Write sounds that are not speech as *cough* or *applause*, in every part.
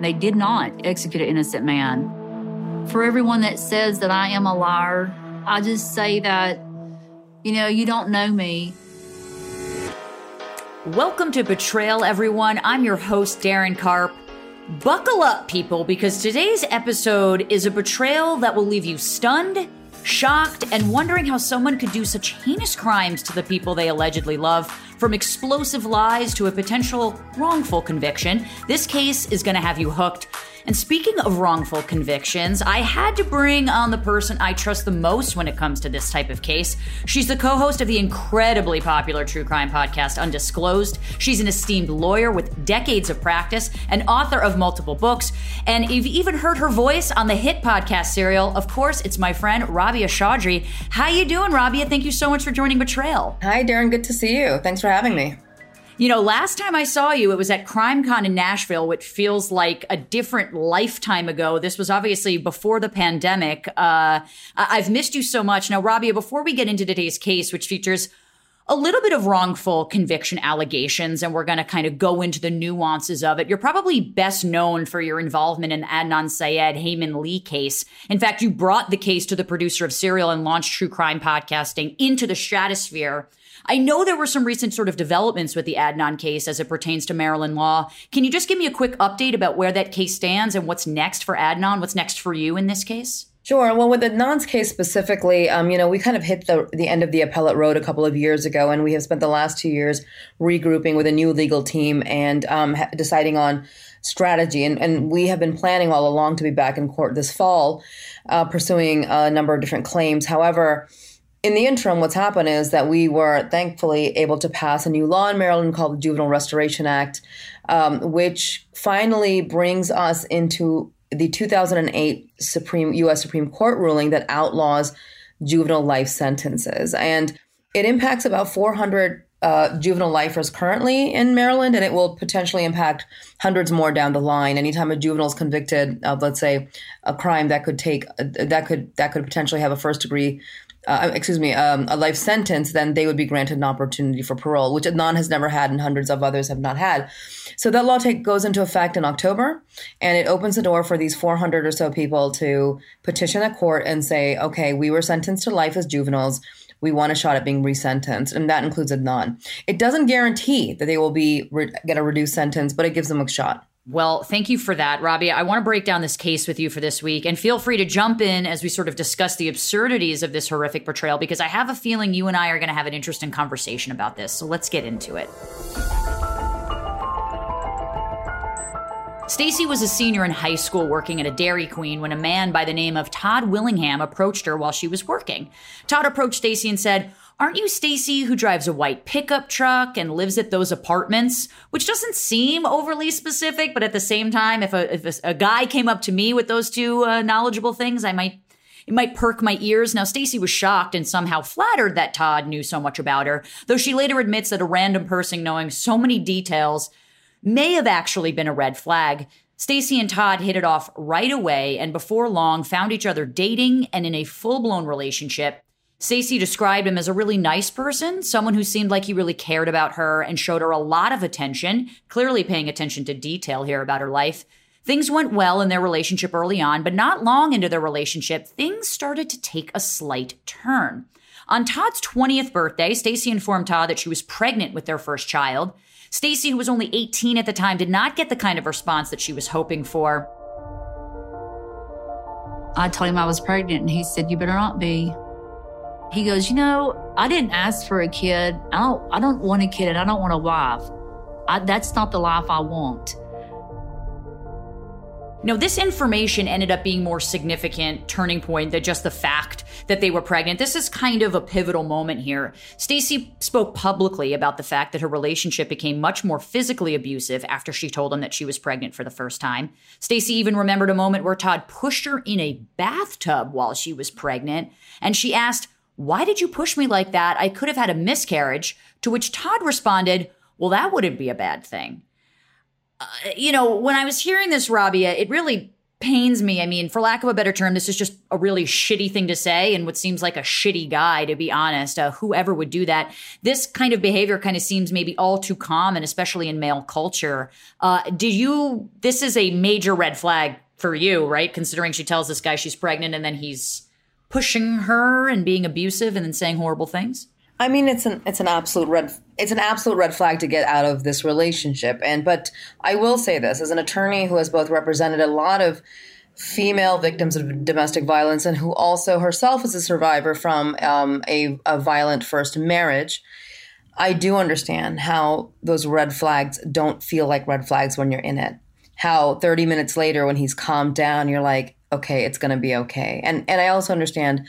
They did not execute an innocent man. For everyone that says that I am a liar, I just say that, you know, you don't know me. Welcome to Betrayal, everyone. I'm your host, Darren Karp. Buckle up, people, because today's episode is a betrayal that will leave you stunned, shocked, and wondering how someone could do such heinous crimes to the people they allegedly love. From explosive lies to a potential wrongful conviction, this case is going to have you hooked. And speaking of wrongful convictions, I had to bring on the person I trust the most when it comes to this type of case. She's the co host of the incredibly popular true crime podcast, Undisclosed. She's an esteemed lawyer with decades of practice and author of multiple books. And you've even heard her voice on the hit podcast serial. Of course, it's my friend Rabia Chaudhry. How you doing, Rabia? Thank you so much for joining Betrayal. Hi, Darren. Good to see you. Thanks for having me. You know, last time I saw you, it was at CrimeCon in Nashville, which feels like a different lifetime ago. This was obviously before the pandemic. Uh, I've missed you so much. Now, Rabia, before we get into today's case, which features a little bit of wrongful conviction allegations, and we're going to kind of go into the nuances of it. You're probably best known for your involvement in the Adnan Syed Hae Min Lee case. In fact, you brought the case to the producer of Serial and launched true crime podcasting into the stratosphere. I know there were some recent sort of developments with the Adnan case as it pertains to Maryland law. Can you just give me a quick update about where that case stands and what's next for Adnan? What's next for you in this case? Sure. Well, with the Adnan's case specifically, um, you know, we kind of hit the the end of the appellate road a couple of years ago, and we have spent the last two years regrouping with a new legal team and um, deciding on strategy. And, and we have been planning all along to be back in court this fall, uh, pursuing a number of different claims. However, in the interim, what's happened is that we were thankfully able to pass a new law in Maryland called the Juvenile Restoration Act, um, which finally brings us into the 2008 Supreme U.S. Supreme Court ruling that outlaws juvenile life sentences, and it impacts about 400 uh, juvenile lifers currently in Maryland, and it will potentially impact hundreds more down the line. Anytime a juvenile is convicted of, let's say, a crime that could take that could that could potentially have a first degree uh, excuse me, um, a life sentence, then they would be granted an opportunity for parole, which Adnan has never had and hundreds of others have not had. So that law take, goes into effect in October, and it opens the door for these 400 or so people to petition a court and say, okay, we were sentenced to life as juveniles. We want a shot at being resentenced, and that includes Adnan. It doesn't guarantee that they will be re- get a reduced sentence, but it gives them a shot. Well, thank you for that, Rabia. I want to break down this case with you for this week, and feel free to jump in as we sort of discuss the absurdities of this horrific portrayal, because I have a feeling you and I are going to have an interesting conversation about this. So let's get into it. Stacy was a senior in high school working at a Dairy Queen when a man by the name of Todd Willingham approached her while she was working. Todd approached Stacy and said, Aren't you Stacy who drives a white pickup truck and lives at those apartments? Which doesn't seem overly specific, but at the same time, if a, if a, a guy came up to me with those two uh, knowledgeable things, I might it might perk my ears. Now, Stacy was shocked and somehow flattered that Todd knew so much about her, though she later admits that a random person knowing so many details may have actually been a red flag. Stacy and Todd hit it off right away and before long found each other dating and in a full-blown relationship. Stacy described him as a really nice person, someone who seemed like he really cared about her and showed her a lot of attention, clearly paying attention to detail here about her life. Things went well in their relationship early on, but not long into their relationship, things started to take a slight turn. On Todd's 20th birthday, Stacy informed Todd that she was pregnant with their first child. Stacy, who was only 18 at the time, did not get the kind of response that she was hoping for. I told him I was pregnant, and he said, "You better not be." He goes, "You know, I didn't ask for a kid. I don't. I don't want a kid, and I don't want a wife. I, that's not the life I want." No, this information ended up being more significant turning point than just the fact that they were pregnant. This is kind of a pivotal moment here. Stacy spoke publicly about the fact that her relationship became much more physically abusive after she told him that she was pregnant for the first time. Stacy even remembered a moment where Todd pushed her in a bathtub while she was pregnant, and she asked, "Why did you push me like that? I could have had a miscarriage." To which Todd responded, "Well, that wouldn't be a bad thing." Uh, you know, when I was hearing this, Rabia, it really pains me. I mean, for lack of a better term, this is just a really shitty thing to say and what seems like a shitty guy, to be honest. Uh, whoever would do that. This kind of behavior kind of seems maybe all too common, especially in male culture. Uh, do you, this is a major red flag for you, right? Considering she tells this guy she's pregnant and then he's pushing her and being abusive and then saying horrible things? I mean, it's an it's an absolute red it's an absolute red flag to get out of this relationship. And but I will say this as an attorney who has both represented a lot of female victims of domestic violence and who also herself is a survivor from um, a, a violent first marriage. I do understand how those red flags don't feel like red flags when you're in it. How 30 minutes later, when he's calmed down, you're like, okay, it's going to be okay. And and I also understand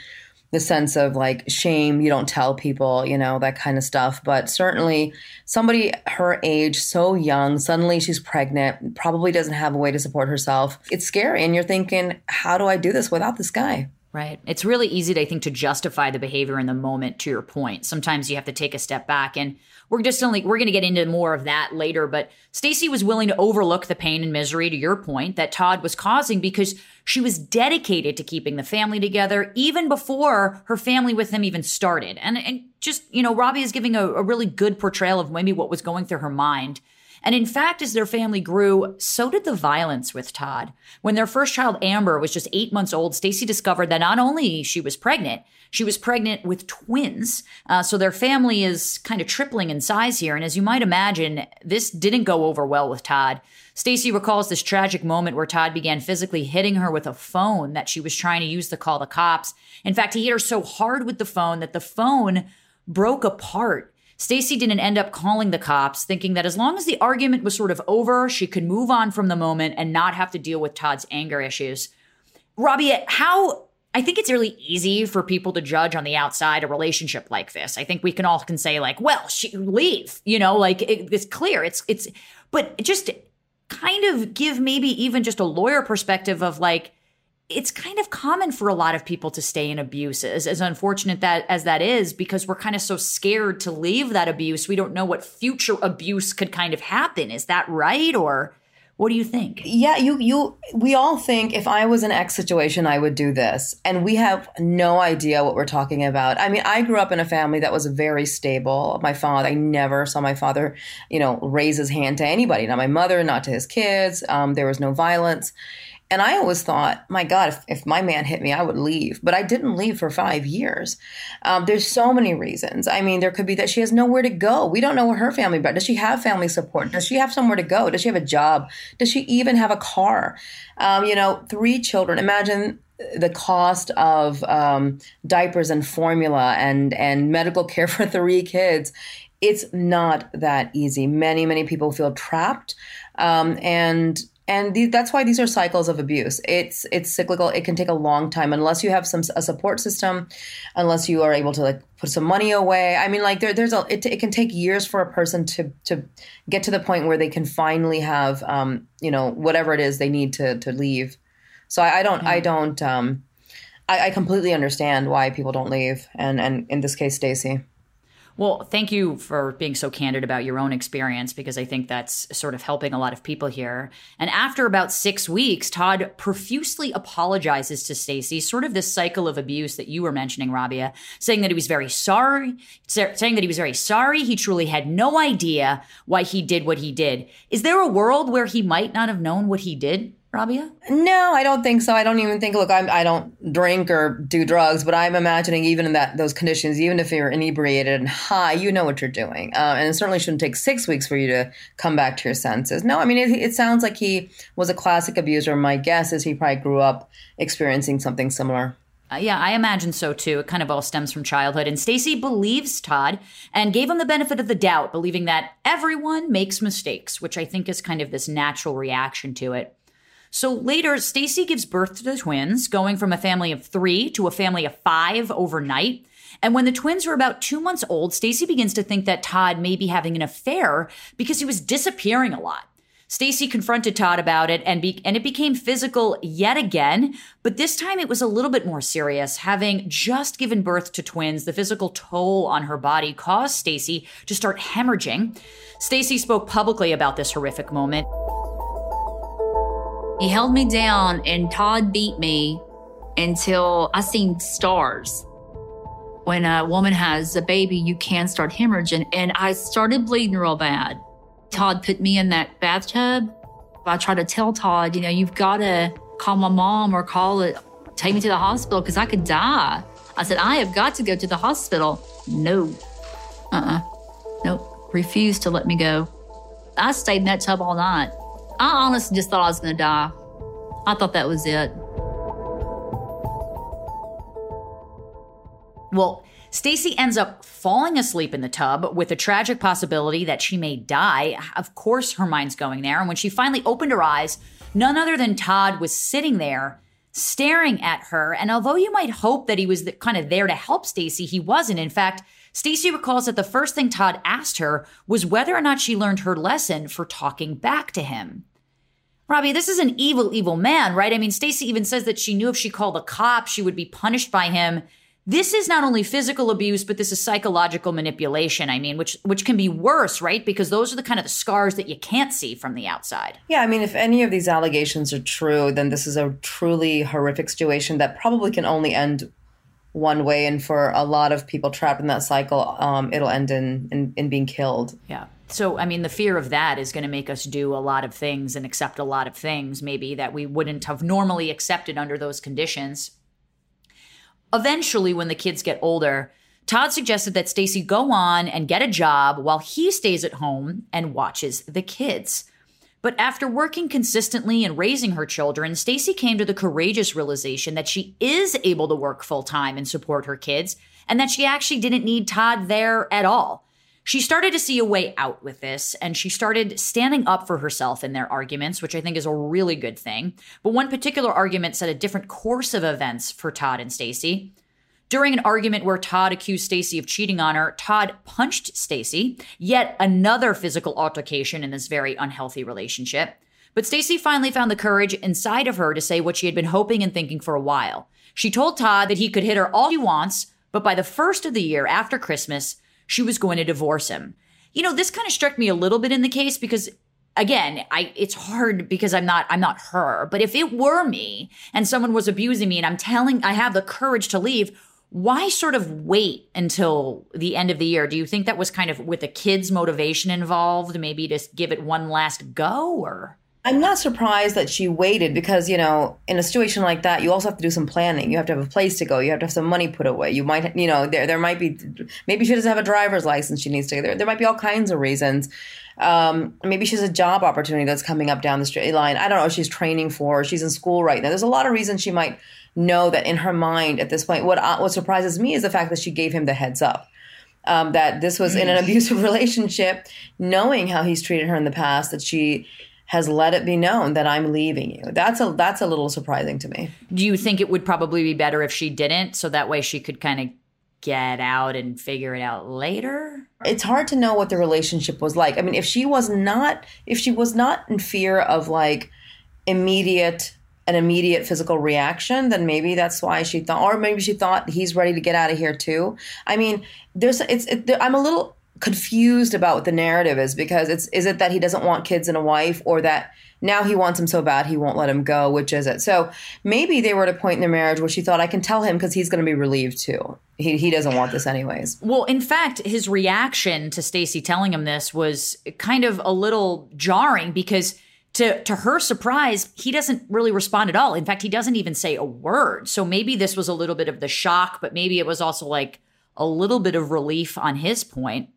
the sense of like shame you don't tell people you know that kind of stuff. But certainly somebody her age so young suddenly she's pregnant probably doesn't have a way to support herself. It's scary and you're thinking how do i do this without this guy Right. It's really easy, to, I think, to justify the behavior in the moment. To your point, sometimes you have to take a step back, and we're just only we're going to get into more of that later. But Stacy was willing to overlook the pain and misery, to your point, that Todd was causing because she was dedicated to keeping the family together, even before her family with him even started. And and just you know, Rabia is giving a, a really good portrayal of maybe what was going through her mind. And in fact, as their family grew, so did the violence with Todd. When their first child, Amber, was just eight months old, Stacy discovered that not only she was pregnant, she was pregnant with twins. Uh, so their family is kind of tripling in size here. And as you might imagine, this didn't go over well with Todd. Stacy recalls this tragic moment where Todd began physically hitting her with a phone that she was trying to use to call the cops. In fact, he hit her so hard with the phone that the phone broke apart Stacy didn't end up calling the cops, thinking that as long as the argument was sort of over, she could move on from the moment and not have to deal with Todd's anger issues. Rabia, how I think it's really easy for people to judge on the outside a relationship like this. I think we can all can say like, well, she leave, you know, like it, it's clear. It's it's, but just kind of give maybe even just a lawyer perspective of like, it's kind of common for a lot of people to stay in abuse as, as unfortunate that as that is because we're kind of so scared to leave that abuse. We don't know what future abuse could kind of happen. Is that right or what do you think? Yeah you you we all think if i was in x situation i would do this. And we have no idea what we're talking about. I mean i grew up in a family that was very stable. My father i never saw my father you know raise his hand to anybody not my mother not to his kids. Um, there was no violence and I always thought, my God, if, if, my man hit me, I would leave. But I didn't leave for five years. Um, there's so many reasons. I mean, there could be that she has nowhere to go. We don't know what her family, but does she have family support? Does she have somewhere to go? Does she have a job? Does she even have a car? Um, you know, three children. Imagine the cost of um, diapers and formula and and medical *laughs* care for three kids. It's not that easy. Many many people feel trapped, um, and and the, that's why these are cycles of abuse. It's it's cyclical. It can take a long time unless you have some a support system unless you are able to like put some money away. I mean like there, there's a it, it can take years for a person to to get to the point where they can finally have um you know whatever it is they need to to leave. So i, I don't i don't um I, I completely understand why people don't leave. And and in this case stacy Well, thank you for being so candid about your own experience because I think that's sort of helping a lot of people here. And after about six weeks, Todd profusely apologizes to Stacy, sort of this cycle of abuse that you were mentioning, Rabia, saying that he was very sorry, saying that he was very sorry. He truly had no idea why he did what he did. Is there a world where he might not have known what he did, Rabia? No, I don't think so. I don't even think. Look, I'm, I don't drink or do drugs, but I'm imagining even in that those conditions, even if you're inebriated and high, you know what you're doing, uh, and it certainly shouldn't take six weeks for you to come back to your senses. No, I mean it, it sounds like he was a classic abuser. My guess is he probably grew up experiencing something similar. Uh, yeah, I imagine so too. It kind of all stems from childhood. And Stacy believes Todd and gave him the benefit of the doubt, believing that everyone makes mistakes, which I think is kind of this natural reaction to it. So later, Stacy gives birth to the twins, going from a family of three to a family of five overnight. And when the twins were about two months old, Stacy begins to think that Todd may be having an affair because he was disappearing a lot. Stacy confronted Todd about it and be- and it became physical yet again, but this time it was a little bit more serious. Having just given birth to twins, the physical toll on her body caused Stacy to start hemorrhaging. Stacy spoke publicly about this horrific moment. He held me down and Todd beat me until I seen stars. When a woman has a baby, you can start hemorrhaging, and I started bleeding real bad. Todd put me in that bathtub. I tried to tell Todd, you know, you've got to call my mom or call it, take me to the hospital because I could die. I said, I have got to go to the hospital. No. Uh uh Nope. Refused to let me go. I stayed in that tub all night. I honestly just thought I was going to die. I thought that was it. Well, Stacy ends up falling asleep in the tub with a tragic possibility that she may die. Of course, her mind's going there. And when she finally opened her eyes, none other than Todd was sitting there staring at her. And although you might hope that he was kind of there to help Stacy, he wasn't. In fact, Stacy recalls that the first thing Todd asked her was whether or not she learned her lesson for talking back to him. Rabia, this is an evil, evil man, right? I mean, Stacy even says that she knew if she called the cops, she would be punished by him. This is not only physical abuse, but this is psychological manipulation. I mean, which which can be worse, right? Because those are the kind of the scars that you can't see from the outside. Yeah, I mean, if any of these allegations are true, then this is a truly horrific situation that probably can only end one way. And for a lot of people trapped in that cycle, um, it'll end in, in in being killed. Yeah. So, I mean, the fear of that is going to make us do a lot of things and accept a lot of things, maybe that we wouldn't have normally accepted under those conditions. Eventually, when the kids get older, Todd suggested that Stacy go on and get a job while he stays at home and watches the kids. But after working consistently and raising her children, Stacy came to the courageous realization that she is able to work full time and support her kids, and that she actually didn't need Todd there at all. She started to see a way out with this, and she started standing up for herself in their arguments, which I think is a really good thing. But one particular argument set a different course of events for Todd and Stacy. During an argument where Todd accused Stacy of cheating on her, Todd punched Stacy, yet another physical altercation in this very unhealthy relationship. But Stacy finally found the courage inside of her to say what she had been hoping and thinking for a while. She told Todd that he could hit her all he wants, but by the first of the year after Christmas, she was going to divorce him. You know, this kind of struck me a little bit in the case because again, I it's hard because I'm not I'm not her, but if it were me and someone was abusing me and I'm telling I have the courage to leave, why sort of wait until the end of the year? Do you think that was kind of with the kids' motivation involved, maybe to give it one last go or I'm not surprised that she waited because, you know, in a situation like that, you also have to do some planning. You have to have a place to go. You have to have some money put away. You might, you know, there there might be, maybe she doesn't have a driver's license. She needs to. There, there might be all kinds of reasons. Um, maybe she's a job opportunity that's coming up down the straight line. I don't know. She's training for. She's in school right now. There's a lot of reasons she might know that in her mind at this point. What uh, what surprises me is the fact that she gave him the heads up. Um, that this was in an abusive *laughs* relationship, knowing how he's treated her in the past, that she has let it be known that I'm leaving you. That's a that's a little surprising to me. Do you think it would probably be better if she didn't so that way she could kind of get out and figure it out later? It's hard to know what the relationship was like. I mean, if she was not if she was not in fear of like immediate an immediate physical reaction, then maybe that's why she thought, or maybe she thought he's ready to get out of here too. I mean, there's, it's, it, I'm a little confused about what the narrative is because it's, is it that he doesn't want kids and a wife, or that now he wants him so bad he won't let him go? Which is it? So maybe they were at a point in their marriage where she thought, I can tell him because he's going to be relieved too. He, he doesn't want this anyways. Well, in fact, his reaction to Stacy telling him this was kind of a little jarring because to to her surprise, he doesn't really respond at all. In fact, he doesn't even say a word. So maybe this was a little bit of the shock, but maybe it was also like a little bit of relief on his point.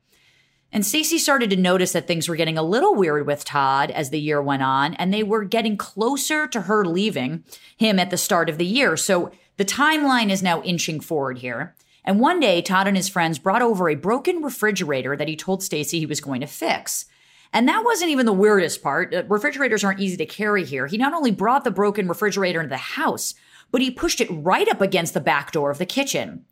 And Stacy started to notice that things were getting a little weird with Todd as the year went on, and they were getting closer to her leaving him at the start of the year. So the timeline is now inching forward here. And one day, Todd and his friends brought over a broken refrigerator that he told Stacy he was going to fix. And that wasn't even the weirdest part. Refrigerators aren't easy to carry here. He not only brought the broken refrigerator into the house, but he pushed it right up against the back door of the kitchen.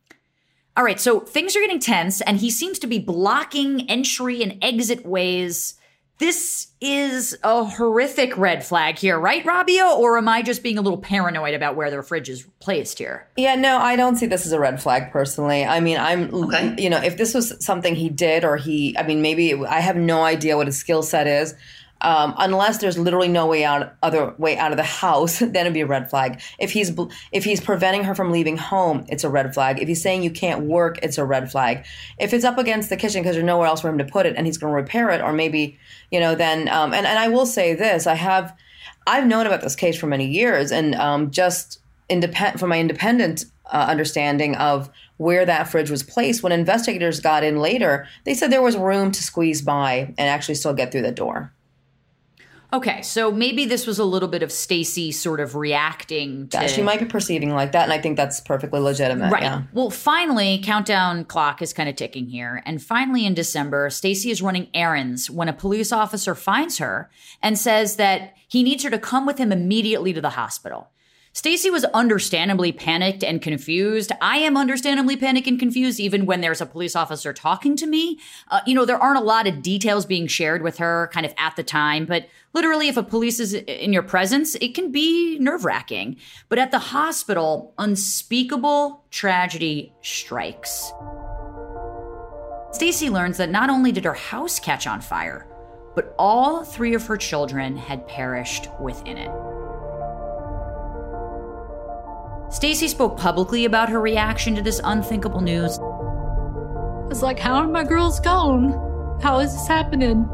All right, so things are getting tense, and he seems to be blocking entry and exit ways this is a horrific red flag here, right, Rabia? Or am I just being a little paranoid about where their fridge is placed here? Yeah, no, I don't see this as a red flag personally. I mean, I'm, okay. you know, if this was something he did or he, I mean, maybe it, I have no idea what his skill set is um, unless there's literally no way out other way out of the house *laughs* then it'd be a red flag. If he's if he's preventing her from leaving home it's a red flag. If he's saying you can't work it's a red flag. If it's up against the kitchen because there's nowhere else for him to put it and he's going to repair it or maybe you know then um, and, and i will say this i have i've known about this case for many years and um, just independent from my independent uh, understanding of where that fridge was placed when investigators got in later they said there was room to squeeze by and actually still get through the door Okay, so maybe this was a little bit of Stacy sort of reacting to yeah, she might be perceiving like that, and I think that's perfectly legitimate. Right. Yeah. Well, finally, countdown clock is kind of ticking here, and finally in December, Stacy is running errands when a police officer finds her and says that he needs her to come with him immediately to the hospital. Stacy was understandably panicked and confused. I am understandably panicked and confused even when there's a police officer talking to me. Uh, you know, there aren't a lot of details being shared with her kind of at the time, but literally, if a police is in your presence, it can be nerve wracking. But at the hospital, unspeakable tragedy strikes. Stacy learns that not only did her house catch on fire, but all three of her children had perished within it. Stacy spoke publicly about her reaction to this unthinkable news. It's like, how are my girls gone? How is this happening?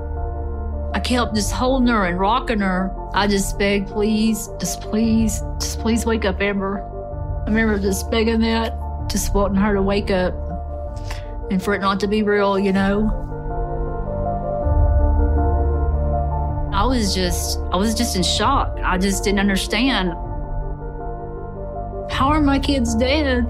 I kept just holding her and rocking her. I just begged, please, just please, just please wake up, Amber. I remember just begging that, just wanting her to wake up and for it not to be real, you know. I was just, I was just in shock. I just didn't understand how are my kids dead?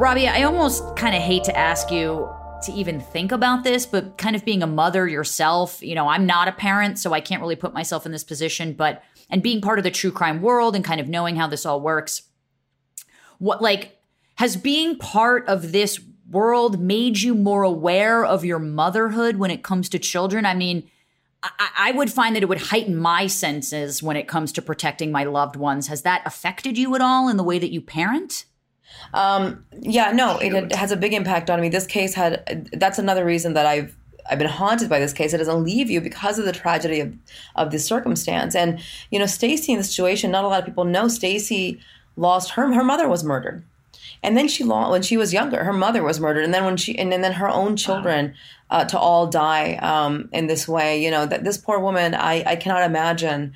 Rabia, I almost kind of hate to ask you to even think about this, but kind of being a mother yourself, you know, I'm not a parent, so I can't really put myself in this position, but and being part of the true crime world and kind of knowing how this all works, what like has being part of this world made you more aware of your motherhood when it comes to children? I mean, I, I, would find that it would heighten my senses when it comes to protecting my loved ones. Has that affected you at all in the way that you parent? Um, yeah, no, it, has a big impact on me. This case had, that's another reason that I've, I've been haunted by this case. It doesn't leave you because of the tragedy of, of this circumstance. And, you know, Stacy in the situation, not a lot of people know Stacy lost her, her mother was murdered. And then she lost when she was younger. Her mother was murdered, and then when she and then her own children uh, to all die um, in this way. You know that this poor woman. I I cannot imagine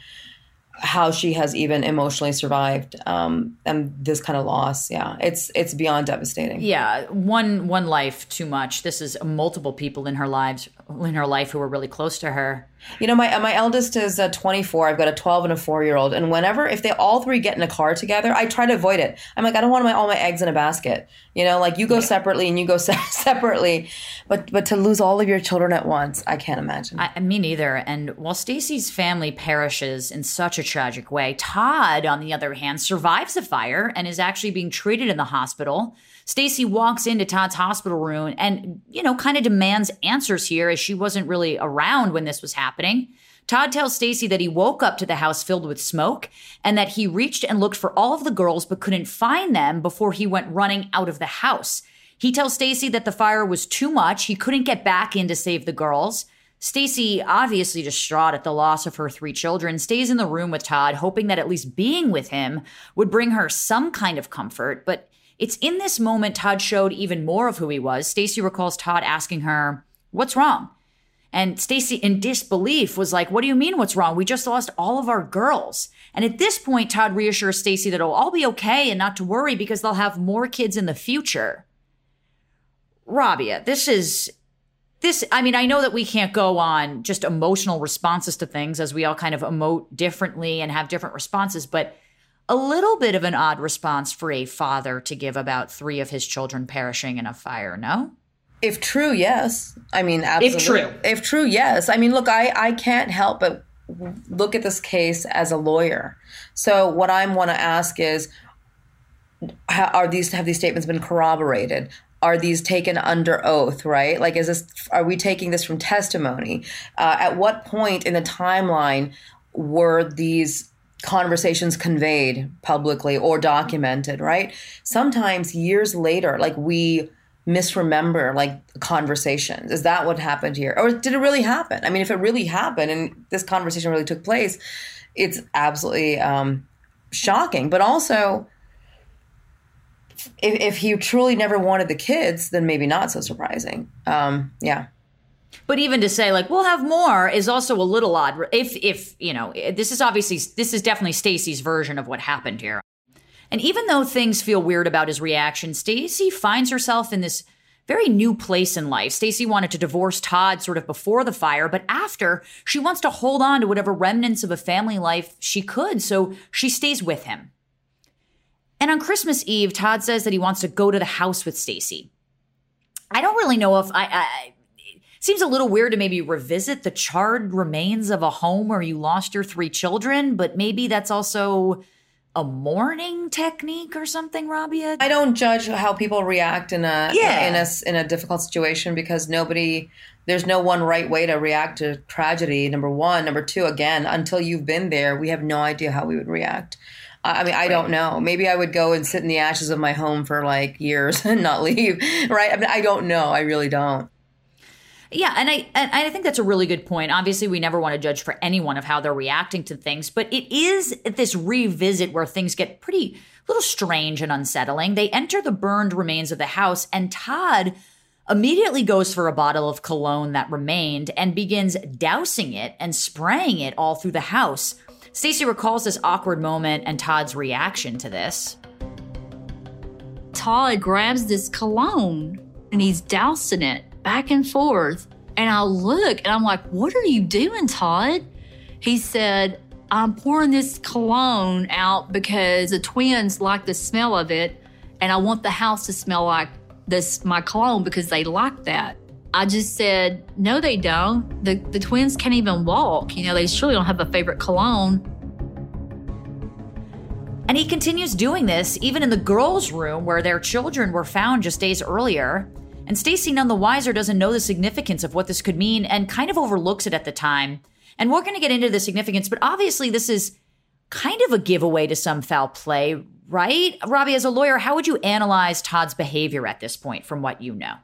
how she has even emotionally survived um, and this kind of loss. Yeah, it's it's beyond devastating. Yeah, one one life too much. This is multiple people in her lives in her life who were really close to her. You know, my my eldest is uh, 24. I've got a 12 and a 4 year old, and whenever if they all three get in a car together, I try to avoid it. I'm like, I don't want my all my eggs in a basket. You know, like you go yeah. separately and you go *laughs* se- separately, but but to lose all of your children at once, I can't imagine. I, me neither. And while Stacy's family perishes in such a tragic way, Todd, on the other hand, survives the fire and is actually being treated in the hospital. Stacy walks into Todd's hospital room and, you know, kind of demands answers here as she wasn't really around when this was happening. Todd tells Stacy that he woke up to the house filled with smoke and that he reached and looked for all of the girls but couldn't find them before he went running out of the house. He tells Stacy that the fire was too much. He couldn't get back in to save the girls. Stacy, obviously distraught at the loss of her three children, stays in the room with Todd, hoping that at least being with him would bring her some kind of comfort, but it's in this moment Todd showed even more of who he was. Stacy recalls Todd asking her, "What's wrong?" And Stacy in disbelief was like, "What do you mean what's wrong? We just lost all of our girls." And at this point Todd reassures Stacy that oh, it'll all be okay and not to worry because they'll have more kids in the future. Rabia, this is this I mean, I know that we can't go on just emotional responses to things as we all kind of emote differently and have different responses, but a little bit of an odd response for a father to give about three of his children perishing in a fire, no? If true, yes. I mean, absolutely. If true. If true, yes. I mean, look, I, I can't help but look at this case as a lawyer. So what I want to ask is, are these have these statements been corroborated? Are these taken under oath? Right? Like, is this? Are we taking this from testimony? Uh, at what point in the timeline were these conversations conveyed publicly or documented, right? Sometimes years later, like we misremember like conversations. Is that what happened here? Or did it really happen? I mean, if it really happened and this conversation really took place, it's absolutely um, shocking. But also, if, if he truly never wanted the kids, then maybe not so surprising. Um, yeah. But even to say like we'll have more is also a little odd. If if you know eh, this is obviously this is definitely Stacy's version of what happened here. And even though things feel weird about his reaction, Stacy finds herself in this very new place in life. Stacy wanted to divorce Todd sort of before the fire, but after, she wants to hold on to whatever remnants of a family life she could, so she stays with him. And on Christmas Eve, Todd says that he wants to go to the house with Stacy. I don't really know if I, I seems a little weird to maybe revisit the charred remains of a home where you lost your three children, but maybe that's also a mourning technique or something, Rabia? I don't judge how people react in a yeah. in a in a difficult situation because nobody there's no one right way to react to tragedy. Number one, number two, again, until you've been there, we have no idea how we would react. I mean, I don't know. Maybe I would go and sit in the ashes of my home for like years *laughs* and not leave. *laughs* Right? I mean, I don't know. I really don't. Yeah, and I and I think that's a really good point. Obviously, we never want to judge for anyone of how they're reacting to things, but it is this revisit where things get pretty little strange and unsettling. They enter the burned remains of the house, and Todd immediately goes for a bottle of cologne that remained and begins dousing it and spraying it all through the house. Stacy recalls this awkward moment and Todd's reaction to this. Todd grabs this cologne and he's dousing it back and forth. And I look and I'm like, What are you doing, Todd? He said, I'm pouring this cologne out because the twins like the smell of it. And I want the house to smell like this, my cologne, because they like that. I just said, No, they don't. The, the twins can't even walk. You know, they surely don't have a favorite cologne. And he continues doing this even in the girls' room where their children were found just days earlier. And Stacy, none the wiser, doesn't know the significance of what this could mean and kind of overlooks it at the time. And we're going to get into the significance, but obviously, this is kind of a giveaway to some foul play, right? Rabia, as a lawyer, how would you analyze Todd's behavior at this point from what you know?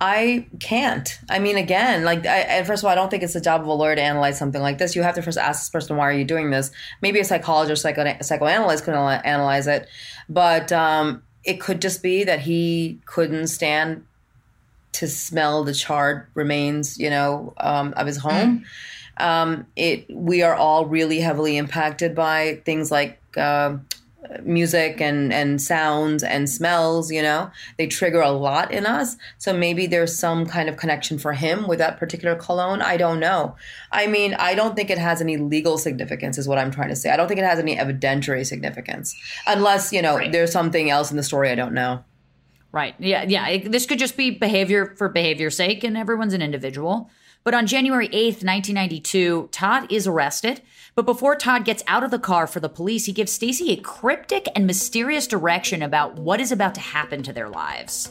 I can't. I mean, again, like, I, first of all, I don't think it's the job of a lawyer to analyze something like this. You have to first ask this person, why are you doing this? Maybe a psychologist, psycho- psychoanalyst could analyze it, but um, it could just be that he couldn't stand to smell the charred remains, you know, um, of his home. Mm. Um, it we are all really heavily impacted by things like uh, music and and sounds and smells you know. They trigger a lot in us. So maybe there's some kind of connection for him with that particular cologne. I don't know. I mean i don't think it has any legal significance is what i'm trying to say. I don't think it has any evidentiary significance. Unless you know right. there's something else in the story i don't know right yeah yeah this could just be behavior for behavior's sake and everyone's an individual but on January 8th, 1992, Todd is arrested. But before Todd gets out of the car for the police, he gives Stacy a cryptic and mysterious direction about what is about to happen to their lives.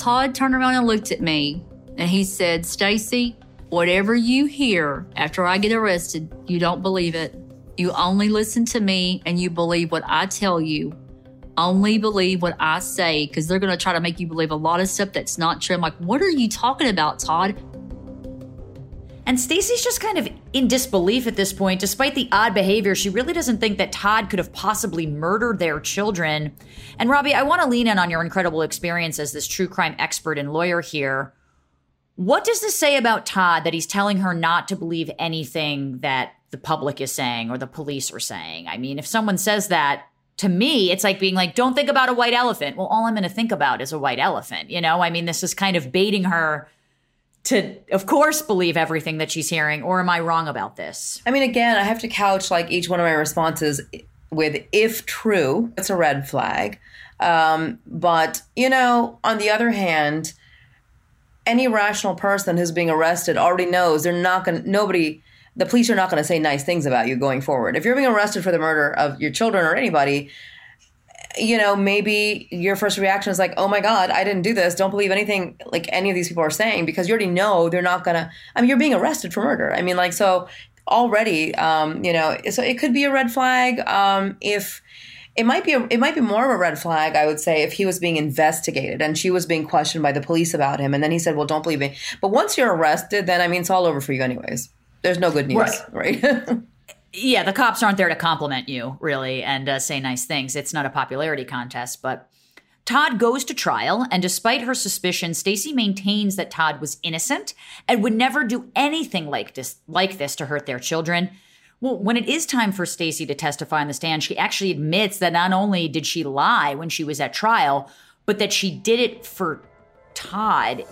Todd turned around and looked at me, and he said, Stacy, whatever you hear after I get arrested, you don't believe it. You only listen to me and you believe what I tell you only believe what I say because they're going to try to make you believe a lot of stuff that's not true. I'm like, what are you talking about, Todd? And Stacy's just kind of in disbelief at this point. Despite the odd behavior, she really doesn't think that Todd could have possibly murdered their children. And Rabia, I want to lean in on your incredible experience as this true crime expert and lawyer here. What does this say about Todd that he's telling her not to believe anything that the public is saying or the police are saying? I mean, if someone says that, to me, it's like being like, don't think about a white elephant. Well, all I'm going to think about is a white elephant. You know, I mean, this is kind of baiting her to, of course, believe everything that she's hearing. Or am I wrong about this? I mean, again, I have to couch like each one of my responses with if true, it's a red flag. Um, but, you know, on the other hand, any rational person who's being arrested already knows they're not going to, nobody, the police are not going to say nice things about you going forward. If you're being arrested for the murder of your children or anybody, you know, maybe your first reaction is like, "Oh my God, I didn't do this. Don't believe anything like any of these people are saying," because you already know they're not gonna. I mean, you're being arrested for murder. I mean, like so already, um, you know, so it could be a red flag um, if it might be a, it might be more of a red flag i would say if he was being investigated and she was being questioned by the police about him and then he said well don't believe me but once you're arrested then i mean it's all over for you anyways there's no good news, right? right? *laughs* yeah, the cops aren't there to compliment you, really, and uh, say nice things. It's not a popularity contest, but. Todd goes to trial, and despite her suspicion, Stacy maintains that Todd was innocent and would never do anything like this, like this to hurt their children. Well, when it is time for Stacy to testify on the stand, she actually admits that not only did she lie when she was at trial, but that she did it for Todd.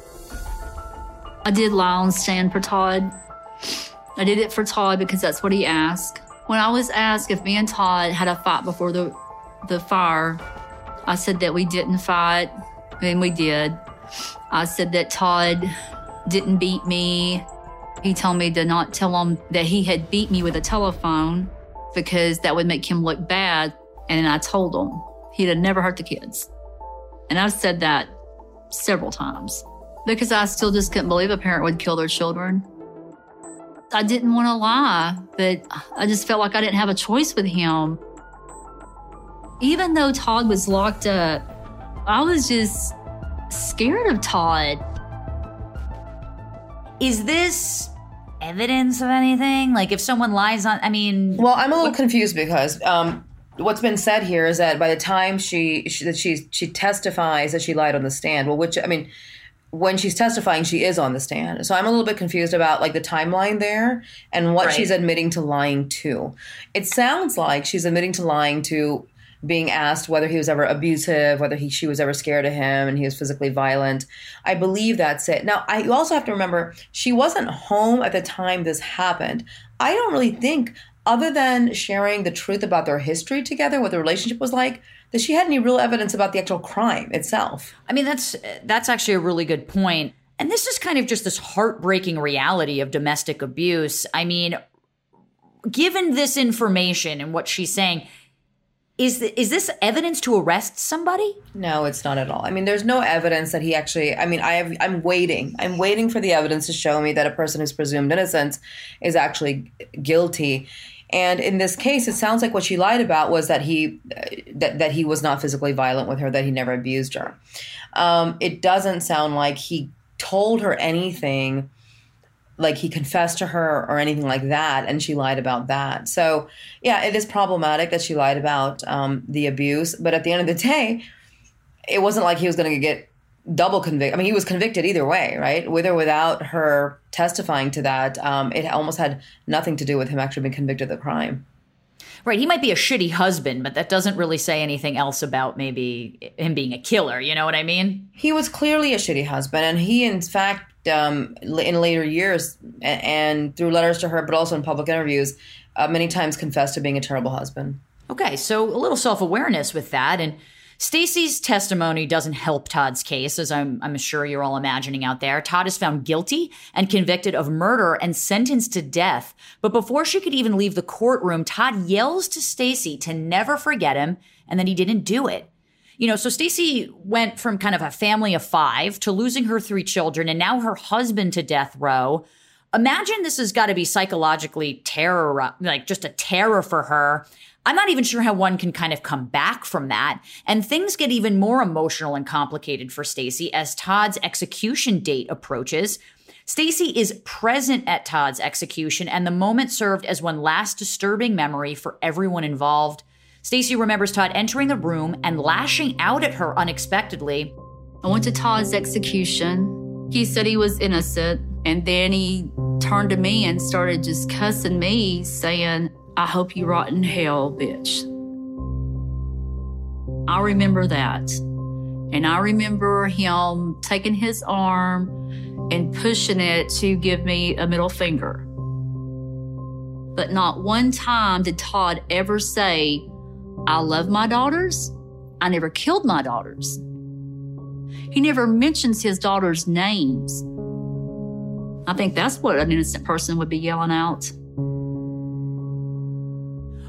I did lie on stand for Todd. I did it for Todd because that's what he asked. When I was asked if me and Todd had a fight before the the fire, I said that we didn't fight, and we did. I said that Todd didn't beat me. He told me to not tell him that he had beat me with a telephone because that would make him look bad. And I told him he'd have never hurt the kids. And I've said that several times because I still just couldn't believe a parent would kill their children. I didn't want to lie, but I just felt like I didn't have a choice with him. Even though Todd was locked up, I was just scared of Todd. Is this evidence of anything? Like if someone lies on, I mean. Well, I'm a little confused because um, what's been said here is that by the time she, she that she she testifies that she lied on the stand. Well, which I mean, when she's testifying, she is on the stand. So I'm a little bit confused about like the timeline there and what Right. she's admitting to lying to. It sounds like she's admitting to lying to being asked whether he was ever abusive, whether he she was ever scared of him, and he was physically violent. I believe that's it. Now, I you also have to remember she wasn't home at the time this happened. I don't really think, other than sharing the truth about their history together, what the relationship was like, that she had any real evidence about the actual crime itself. I mean, that's that's actually a really good point. And this is kind of just this heartbreaking reality of domestic abuse. I mean, given this information and what she's saying, is th- is this evidence to arrest somebody? No, it's not at all. I mean, there's no evidence that he actually. I mean, I have. I'm waiting. I'm waiting for the evidence to show me that a person who's presumed innocent is actually guilty. And in this case, it sounds like what she lied about was that he uh, that that he was not physically violent with her, that he never abused her. Um, it doesn't sound like he told her anything like he confessed to her or anything like that and she lied about that so yeah it is problematic that she lied about um, the abuse but at the end of the day it wasn't like he was going to get double convict i mean he was convicted either way right with or without her testifying to that um, it almost had nothing to do with him actually being convicted of the crime Right, he might be a shitty husband, but that doesn't really say anything else about maybe him being a killer. You know what I mean? he was clearly a shitty husband and he in fact um, in later years and through letters to her but also in public interviews uh, many times confessed to being a terrible husband Okay, so a little self awareness with that. And Stacy's testimony doesn't help Todd's case, as I'm, I'm sure you're all imagining out there. Todd is found guilty and convicted of murder and sentenced to death. But before she could even leave the courtroom, Todd yells to Stacy to never forget him and that he didn't do it. You know, so Stacy went from kind of a family of five to losing her three children and now her husband to death row. Imagine this has got to be psychologically terror, like just a terror for her. I'm not even sure how one can kind of come back from that. And things get even more emotional and complicated for Stacy as Todd's execution date approaches. Stacy is present at Todd's execution, and the moment served as one last disturbing memory for everyone involved. Stacy remembers Todd entering the room and lashing out at her unexpectedly. I went to Todd's execution. He said he was innocent. And then he turned to me and started just cussing me, saying, I hope you rot in hell, bitch. I remember that. And I remember him taking his arm and pushing it to give me a middle finger. But not one time did Todd ever say, I love my daughters. I never killed my daughters. He never mentions his daughters' names. I think that's what an innocent person would be yelling out.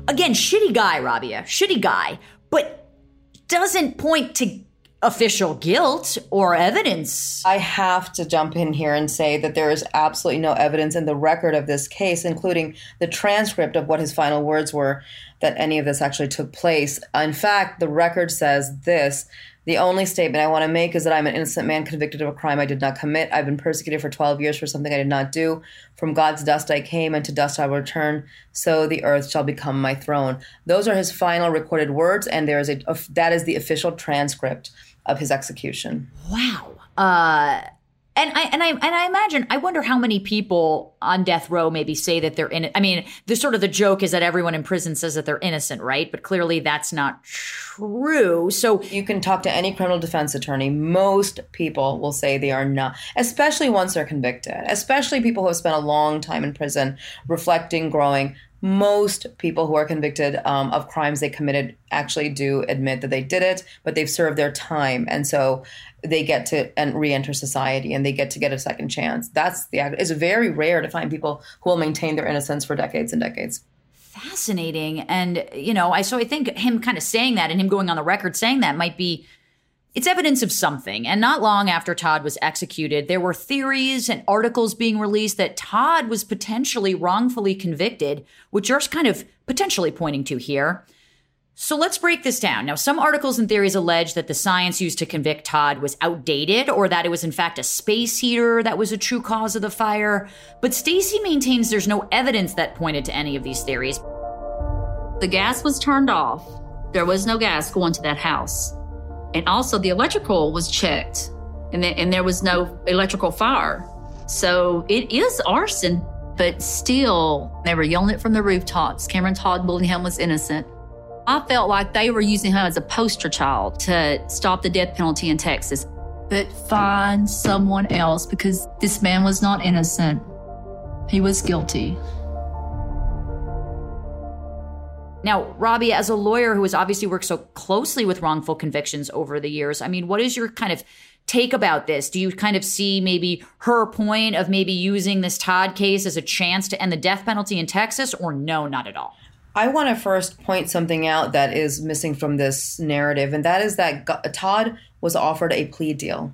Again, shitty guy, Rabia, shitty guy, but doesn't point to official guilt or evidence. I have to jump in here and say that there is absolutely no evidence in the record of this case, including the transcript of what his final words were, that any of this actually took place. In fact, the record says this The only statement I want to make is that I'm an innocent man convicted of a crime I did not commit. I've been persecuted for 12 years for something I did not do. From God's dust I came, and to dust I will return. So the earth shall become my throne. Those are his final recorded words, and there is a that is the official transcript of his execution. Wow. Uh and I and I and I imagine I wonder how many people on death row maybe say that they're in I mean, the sort of the joke is that everyone in prison says that they're innocent, right? But clearly that's not true. So you can talk to any criminal defense attorney. Most people will say they are not, especially once they're convicted, especially people who have spent a long time in prison, reflecting, growing. Most people who are convicted um, of crimes they committed actually do admit that they did it, but they've served their time, and so they get to and re-enter society, and they get to get a second chance. That's the. It's very rare to find people who will maintain their innocence for decades and decades fascinating and you know i so i think him kind of saying that and him going on the record saying that might be It's evidence of something. And not long after Todd was executed, there were theories and articles being released that Todd was potentially wrongfully convicted, which you're kind of potentially pointing to here. So let's break this down. Now, some articles and theories allege that the science used to convict Todd was outdated or that it was in fact a space heater that was a true cause of the fire. But Stacy maintains there's no evidence that pointed to any of these theories. The gas was turned off. There was no gas going to that house. And also the electrical was checked and, and there was no electrical fire. So it is arson, but still they were yelling it from the rooftops. Cameron Todd Willingham was innocent. I felt like they were using him as a poster child to stop the death penalty in Texas. But find someone else because this man was not innocent. He was guilty. Now, Rabia, as a lawyer who has obviously worked so closely with wrongful convictions over the years, I mean, what is your kind of take about this? Do you kind of see maybe her point of maybe using this Todd case as a chance to end the death penalty in Texas, or no, not at all? I want to first point something out that is missing from this narrative, and that is that Todd was offered a plea deal.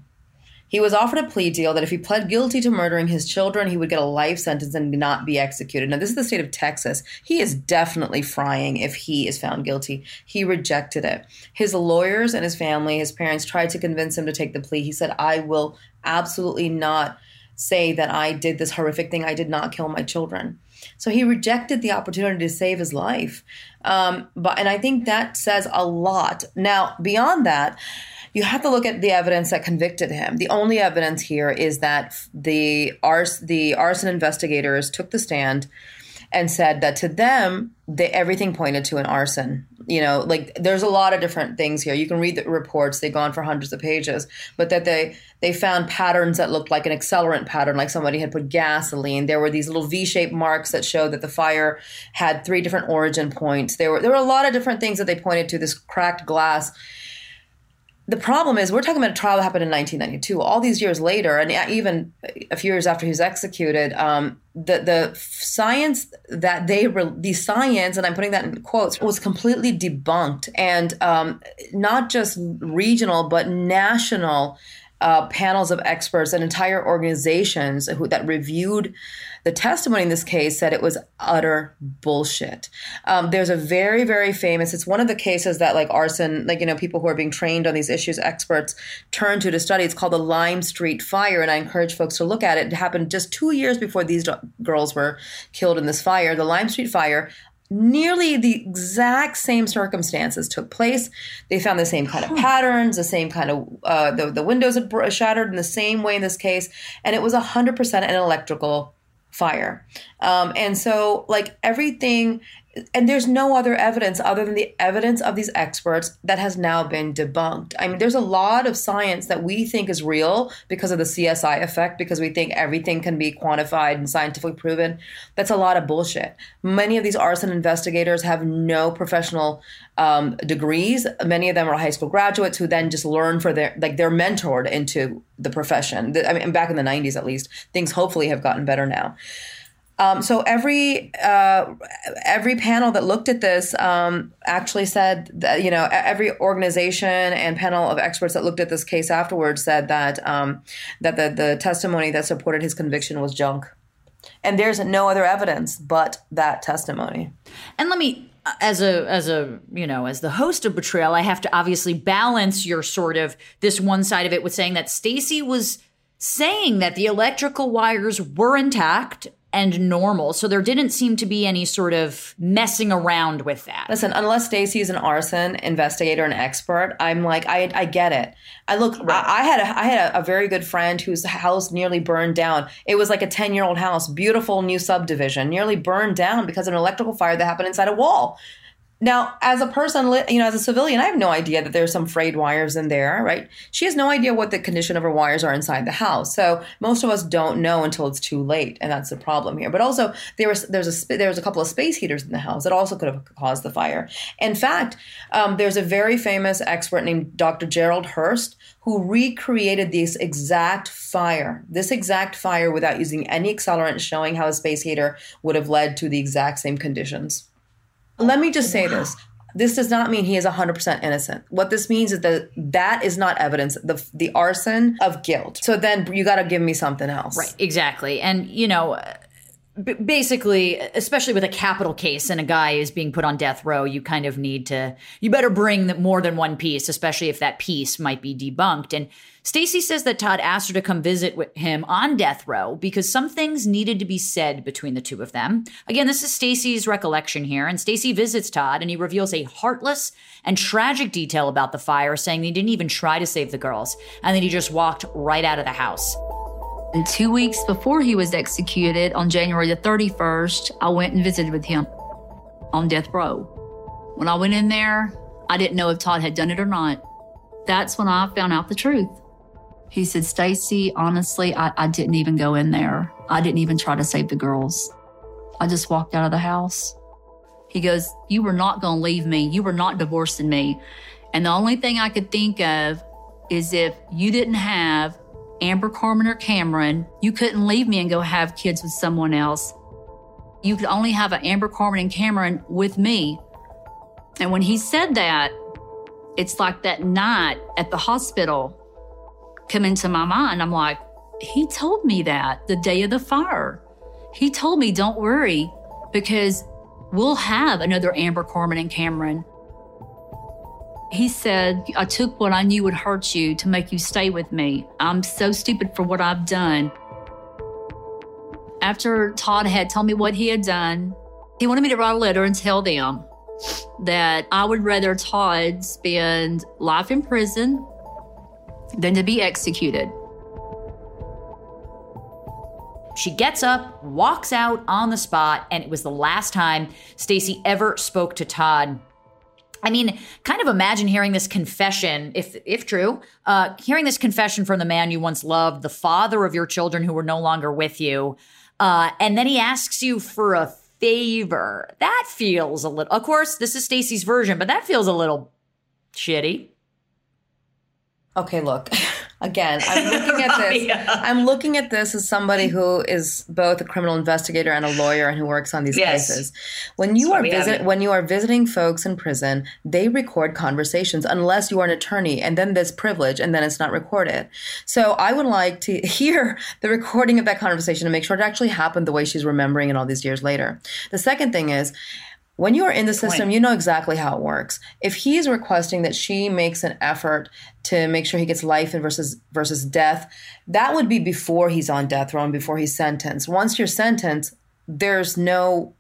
He was offered a plea deal that if he pled guilty to murdering his children, he would get a life sentence and not be executed. Now, this is the state of Texas. He is definitely frying if he is found guilty. He rejected it. His lawyers and his family, his parents, tried to convince him to take the plea. He said, I will absolutely not say that I did this horrific thing. I did not kill my children. So he rejected the opportunity to save his life. Um, but and I think that says a lot. Now, beyond that, you have to look at the evidence that convicted him. The only evidence here is that the the arson investigators took the stand and said that to them, they, everything pointed to an arson. You know, like there's a lot of different things here. You can read the reports; they've gone for hundreds of pages, but that they they found patterns that looked like an accelerant pattern, like somebody had put gasoline. There were these little V-shaped marks that showed that the fire had three different origin points. There were there were a lot of different things that they pointed to. This cracked glass the problem is we're talking about a trial that happened in 1992 all these years later and even a few years after he was executed um, the, the science that they were the science and i'm putting that in quotes was completely debunked and um, not just regional but national uh, panels of experts and entire organizations who, that reviewed the testimony in this case said it was utter bullshit. Um, there's a very, very famous, it's one of the cases that like arson, like, you know, people who are being trained on these issues, experts turn to to study. It's called the Lime Street Fire. And I encourage folks to look at it. It happened just two years before these girls were killed in this fire. The Lime Street Fire, nearly the exact same circumstances took place. They found the same kind of patterns, the same kind of uh, the the windows had shattered in the same way in this case, and it was hundred percent an electrical fire. Um, and so, like everything, and there's no other evidence other than the evidence of these experts that has now been debunked. I mean, there's a lot of science that we think is real because of the CSI effect, because we think everything can be quantified and scientifically proven. That's a lot of bullshit. Many of these arson investigators have no professional um, degrees. Many of them are high school graduates who then just learn for their like they're mentored into the profession. I mean, back in the '90s at least, things hopefully have gotten better now. Um, so every uh, every panel that looked at this um, actually said that you know every organization and panel of experts that looked at this case afterwards said that um, that the the testimony that supported his conviction was junk, and there's no other evidence but that testimony. And let me as a as a you know as the host of betrayal i have to obviously balance your sort of this one side of it with saying that stacy was saying that the electrical wires were intact and normal. So there didn't seem to be any sort of messing around with that. Listen, unless Stacy is an arson investigator and expert, I'm like, I, I get it. I look, right. I, I, had a, I had a, a, very good friend whose house nearly burned down. It was like a 10 year old house, beautiful new subdivision, nearly burned down because of an electrical fire that happened inside a wall. Now, as a person, you know, as a civilian, I have no idea that there's some frayed wires in there, right? She has no idea what the condition of her wires are inside the house. So most of us don't know until it's too late, and that's the problem here. But also, there was there's a there was a couple of space heaters in the house that also could have caused the fire. In fact, um, there's a very famous expert named Dr. Gerald Hurst who recreated this exact fire, this exact fire without using any accelerant, showing how a space heater would have led to the exact same conditions. Let me just say this. This does not mean he is 100% innocent. What this means is that that is not evidence, the, the arson of guilt. So then you got to give me something else. Right, exactly. And, you know, b- basically, especially with a capital case and a guy is being put on death row, you kind of need to, you better bring more than one piece, especially if that piece might be debunked. And Stacy says that Todd asked her to come visit with him on death row because some things needed to be said between the two of them. Again, this is Stacy's recollection here, and Stacy visits Todd and he reveals a heartless and tragic detail about the fire, saying he didn't even try to save the girls and that he just walked right out of the house. And two weeks before he was executed on January the 31st, I went and visited with him on death row. When I went in there, I didn't know if Todd had done it or not. That's when I found out the truth. He said, Stacy, honestly, I, I didn't even go in there. I didn't even try to save the girls. I just walked out of the house. He goes, You were not going to leave me. You were not divorcing me. And the only thing I could think of is if you didn't have Amber Karmon or Kameron, you couldn't leave me and go have kids with someone else. You could only have an Amber Karmon and Kameron with me. And when he said that, it's like that night at the hospital come into my mind. I'm like, he told me that the day of the fire. He told me, don't worry, because we'll have another Amber Karmon and Kameron. He said, I took what I knew would hurt you to make you stay with me. I'm so stupid for what I've done. After Todd had told me what he had done, he wanted me to write a letter and tell them that I would rather Todd spend life in prison than to be executed. She gets up, walks out on the spot, and it was the last time Stacy ever spoke to Todd. I mean, kind of imagine hearing this confession, if if true, uh, hearing this confession from the man you once loved, the father of your children who were no longer with you, uh, and then he asks you for a favor. That feels a little. Of course, this is Stacey's version, but that feels a little shitty. Okay, look. *laughs* Again, I'm *laughs* looking at this. yeah. I'm looking at this as somebody who is both a criminal investigator and a lawyer and who works on these yes. cases. When you That's are visit when you are visiting folks in prison, they record conversations unless you are an attorney and then there's privilege and then it's not recorded. So I would like to *laughs* hear the recording of that conversation to make sure it actually happened the way she's remembering it all these years later. The second thing is when you are in the system, you know exactly how it works. If he's requesting that she makes an effort to make sure he gets life and versus versus death, that would be before he's on death row and before he's sentenced. Once you're sentenced, there's no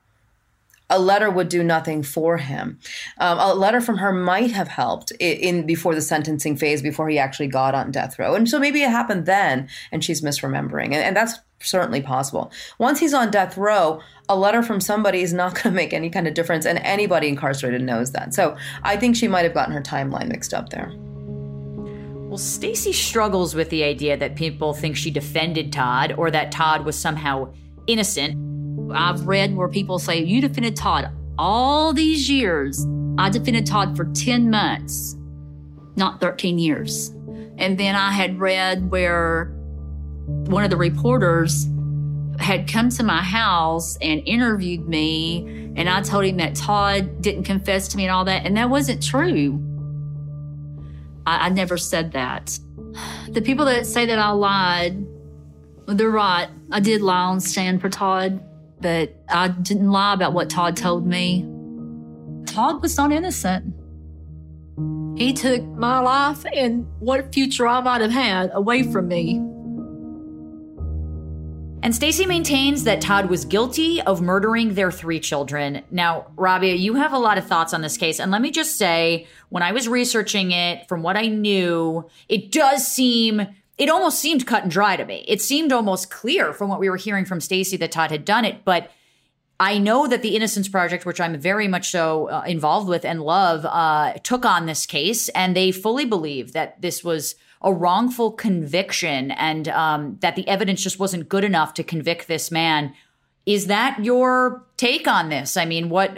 a letter would do nothing for him. Um, a letter from her might have helped in, in, before the sentencing phase, before he actually got on death row, and so maybe it happened then, and she's misremembering, and, and that's certainly possible. Once he's on death row, a letter from somebody is not *laughs* going to make any kind of difference, and anybody incarcerated knows that. So I think she might have gotten her timeline mixed up there. Well, Stacey struggles with the idea that people think she defended Todd or that Todd was somehow innocent. I've read where people say, You defended Todd all these years. I defended Todd for 10 months, not 13 years. And then I had read where one of the reporters had come to my house and interviewed me, and I told him that Todd didn't confess to me and all that, and that wasn't true. I, I never said that. The people that say that I lied, they're right. I did lie on stand for Todd, but I didn't lie about what Todd told me. Todd was not innocent. He took my life and what future I might have had away from me. And Stacy maintains that Todd was guilty of murdering their three children. Now, Rabia, you have a lot of thoughts on this case. And let me just say, when I was researching it, from what I knew, it does seem it almost seemed cut and dry to me. It seemed almost clear from what we were hearing from Stacy that Todd had done it, but I know that the Innocence Project, which I'm very much so uh, involved with and love, uh, took on this case, and they fully believe that this was a wrongful conviction and um, that the evidence just wasn't good enough to convict this man. Is that your take on this? I mean, what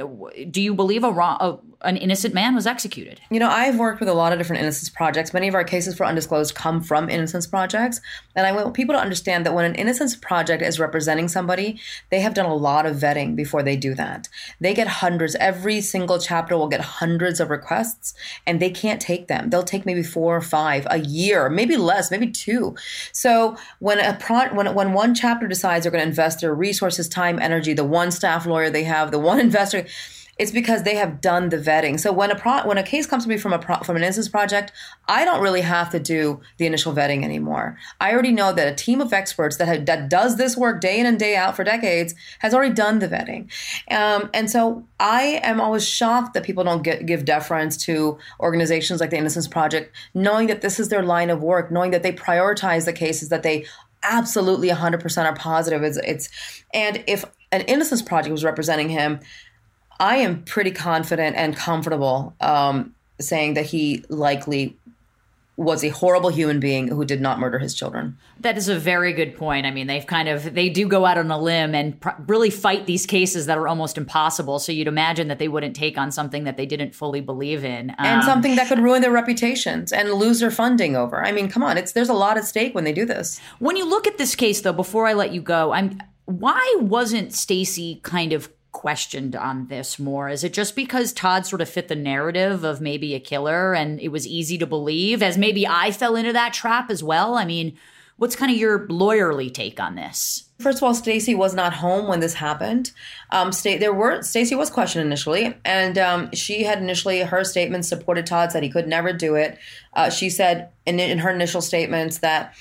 do you believe a wrong, a, an innocent man was executed. You know, I've worked with a lot of different innocence projects. Many of our cases for undisclosed come from innocence projects. And I want people to understand that when an innocence project is representing somebody, they have done a lot of vetting before they do that. They get hundreds, every single chapter will get hundreds of requests, and they can't take them. They'll take maybe four or five a year, maybe less, maybe two. So when a pro- when, when one chapter decides they're going to invest their resources, time, energy, the one staff lawyer they have, the one *laughs* investor, it's because they have done the vetting. So when a pro- when a case comes to me from a pro- from an innocence project, I don't really have to do the initial vetting anymore. I already know that a team of experts that have, that does this work day in and day out for decades has already done the vetting, um, and so I am always shocked that people don't get, give deference to organizations like the Innocence Project, knowing that this is their line of work, knowing that they prioritize the cases that they absolutely 100% are positive. It's, it's and if an Innocence Project was representing him I am pretty confident and comfortable um, saying that he likely was a horrible human being who did not murder his children. That is a very good point. I mean, they've kind of they do go out on a limb and pr- really fight these cases that are almost impossible. So you'd imagine that they wouldn't take on something that they didn't fully believe in, um, and something that could ruin their reputations and lose their funding over. I mean, come on, it's there's a lot at stake when they do this. When you look at this case, though, before I let you go, I'm why wasn't Stacey kind of questioned on this more? Is it just because Todd sort of fit the narrative of maybe a killer and it was easy to believe, as maybe I fell into that trap as well? I mean, what's kind of your lawyerly take on this? First of all, Stacey was not home when this happened. Um, Sta- there were Stacey was questioned initially, and um, she had initially her statements supported Todd said he could never do it. Uh, she said in, in her initial statements that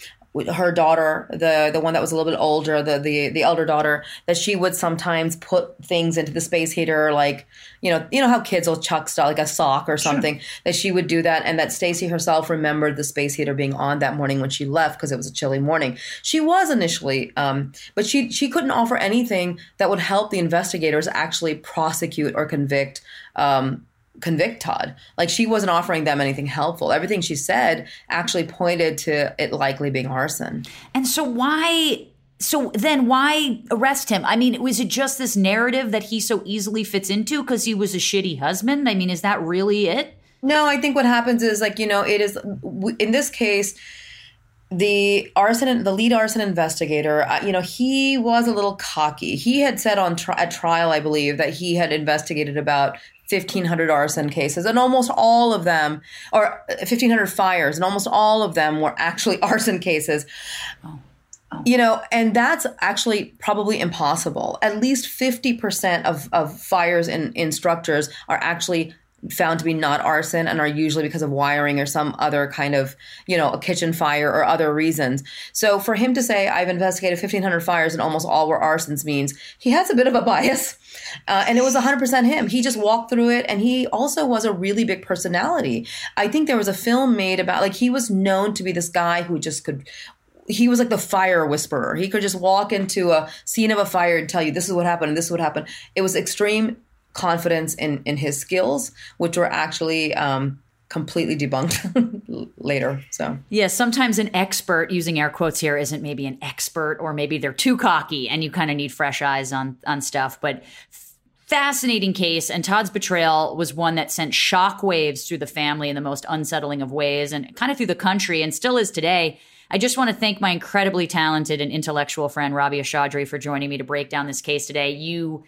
her daughter, the the one that was a little bit older, the the the elder daughter, that she would sometimes put things into the space heater, like you know, you know how kids will chuck stuff like a sock or something. Sure. That she would do that, and that Stacy herself remembered the space heater being on that morning when she left because it was a chilly morning. She was initially, um, but she she couldn't offer anything that would help the investigators actually prosecute or convict. Um, convict Todd. Like she wasn't offering them anything helpful. Everything she said actually pointed to it likely being arson. And so why so then why arrest him? I mean, was it just this narrative that he so easily fits into because he was a shitty husband? I mean, is that really it? No, I think what happens is like, you know, it is in this case the arson the lead arson investigator uh, you know he was a little cocky he had said on tri- at trial i believe that he had investigated about 1500 arson cases and almost all of them or 1500 fires and almost all of them were actually *laughs* arson cases oh. Oh. You know, and that's actually probably impossible. At least 50% of, of fires in, in structures are actually found to be not arson and are usually because of wiring or some other kind of, you know, a kitchen fire or other reasons. So for him to say, I've investigated 1,500 fires and almost all were arsons means he has a bit of a bias. *laughs* Uh, and it was 100% him. He just walked through it. And he also was a really big personality. I think there was a film made about, like, he was known to be this guy who just could he was like the fire whisperer. He could just walk into a scene of a fire and tell you this is what happened and this is what happened. It was extreme confidence in in his skills, which were actually um, completely debunked *laughs* later. So yeah, sometimes an expert using air quotes here isn't maybe an expert, or maybe they're too cocky, and you kind of need fresh eyes on on stuff. But fascinating case, and Todd's betrayal was one that sent shockwaves through the family in the most unsettling of ways, and kind of through the country, and still is today. I just want to thank my incredibly talented and intellectual friend Rabia Chaudry for joining me to break down this case today. You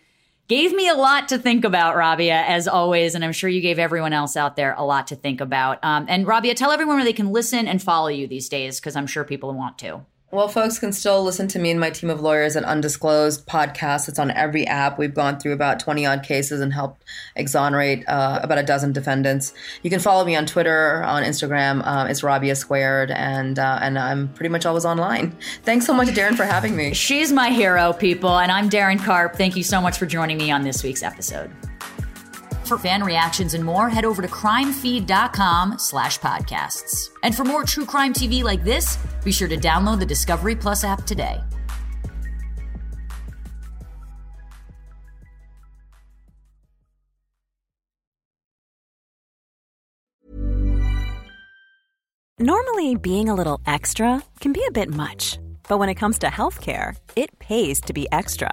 gave me a lot to think about, Rabia, as always. And I'm sure you gave everyone else out there a lot to think about. Um, and Rabia, tell everyone where they can listen and follow you these days, because I'm sure people want to. Well, folks can still listen to me and my team of lawyers at Undisclosed podcast. It's on every app. We've gone through about 20 odd cases and helped exonerate uh, about a dozen defendants. You can follow me on Twitter, on Instagram. Um, it's Rabia Squared, and uh, and I'm pretty much always online. Thanks so much, Darren, for having me. She's my hero, people, and I'm Darren Karp. Thank you so much for joining me on this week's episode. For fan reactions and more, head over to crimefeed.com slash podcasts. And for more true crime TV like this, be sure to download the Discovery Plus app today. Normally, being a little extra can be a bit much, but when it comes to healthcare, it pays to be extra